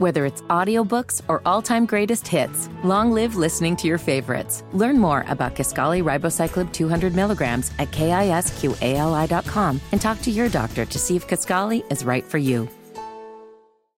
Whether it's audiobooks or all-time greatest hits, long live listening to your favorites. Learn more about Kisqali Ribociclib 200 milligrams at kisqali.com and talk to your doctor to see if Kisqali is right for you.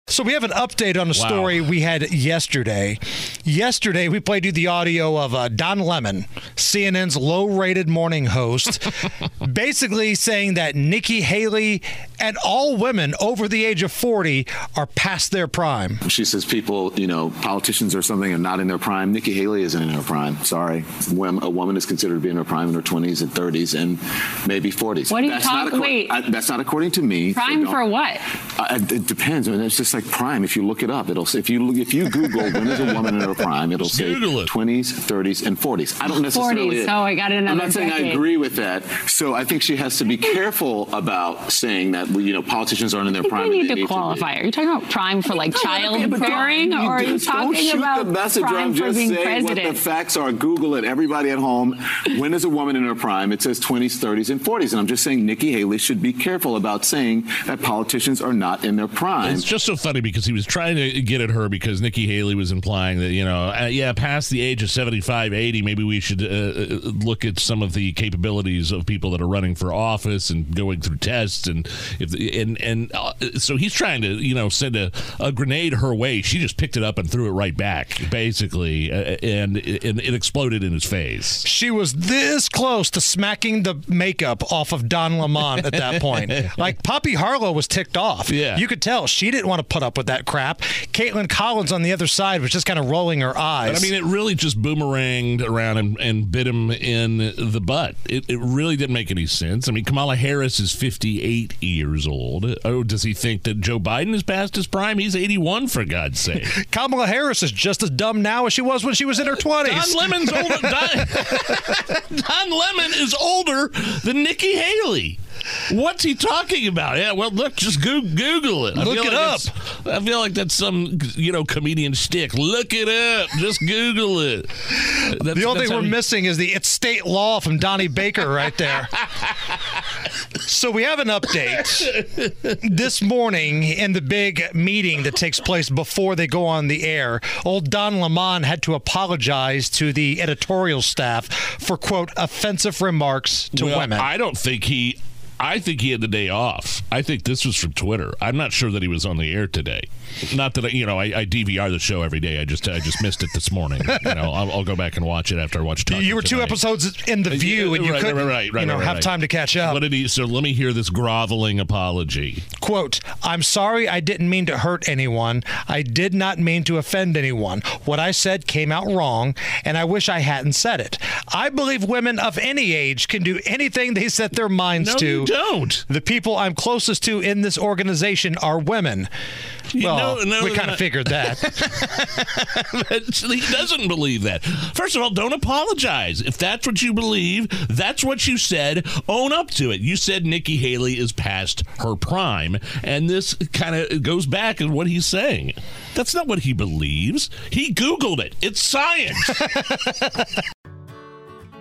So we have an update on a Wow. story we had yesterday. Yesterday, we played you the audio of uh, Don Lemon, CNN's low-rated morning host, basically saying that Nikki Haley and all women over the age of 40 are past their prime. She says people, you know, politicians or something are not in their prime. Nikki Haley isn't in her prime. Sorry. When a woman is considered to be in her prime in her 20s and 30s and maybe 40s. What are you that's talk- not wait. I- that's not according to me. so Prime don't- for what? Uh, it depends. I mean, it's just like prime. If you look it up, it'll say, if you if you Google when is a woman in her prime, it'll say 20s, 30s, and 40s. I don't necessarily. 40s. Oh, I got I'm not saying I agree with that. So I think she has to be careful about saying that you know politicians aren't in their I prime. think You need to qualify. Are you talking about prime for like No, child yeah, but don't- bearing, or are you talking about the message prime around, for just being say what the facts are. Google it. Everybody at home. When is a woman in her prime? It says 20s, 30s, and 40s. And I'm just saying Nikki Haley should be careful about saying that politicians are not in their prime. It's just so funny because he was trying to get at her because Nikki Haley was implying that, you know, uh, yeah, past the age of 75, 80, maybe we should uh, uh, look at some of the capabilities of people that are running for office and going through tests. And if and, and uh, so he's trying to, you know, send a, a grenade her way. She just picked it up and threw it right back, basically. Uh, and, and it exploded in his face. She was this close to smacking the makeup off of Don Lemon at that point. like Poppy Harlow was ticked off. Yeah. You could tell she didn't want to put up with that crap. Kaitlan Collins on the other side was just kind of rolling her eyes. But I mean, it really just boomeranged around and, and bit him in the butt. It, it really didn't make any sense. I mean, Kamala Harris is 58 years old. Oh, does he think that Joe Biden is past his prime? He's 81, for God's sake. Kamala Harris is just as dumb now as she was when she was in her 20s. Don Lemon's older. Don, Don Lemon is older than Nikki Haley. What's he talking about? Yeah, well, look, just go- Google it. I Look it like up. I feel like that's some, you know, comedian stick. Look it up. Just Google it. That's- The only thing we're he- missing is the it's state law from Donnie Baker right there. so we have an update. This morning in the big meeting that takes place before they go on the air, old Don Lemon had to apologize to the editorial staff for quote offensive remarks to Well, women. I don't think he. I think he had the day off. I think this was from Twitter. I'm not sure that he was on the air today. Not that I, you know, I, I DVR the show every day. I just, I just missed it this morning. You know, I'll, I'll go back and watch it after I watch. Tucker you were two episodes in the uh, view, and you Right, couldn't right, right, you know, have time to catch up. What did he? So let me hear this groveling apology. Quote, I'm sorry I didn't mean to hurt anyone. I did not mean to offend anyone. What I said came out wrong, and I wish I hadn't said it. I believe women of any age can do anything they set their minds No, to. you don't. The people I'm closest to in this organization are women. Well, no, no, we kind of figured that. he doesn't believe that. First of all, don't apologize. If that's what you believe, that's what you said. Own up to it. You said Nikki Haley is past her prime, and this kind of goes back in what he's saying. That's not what he believes. He Googled it. It's science.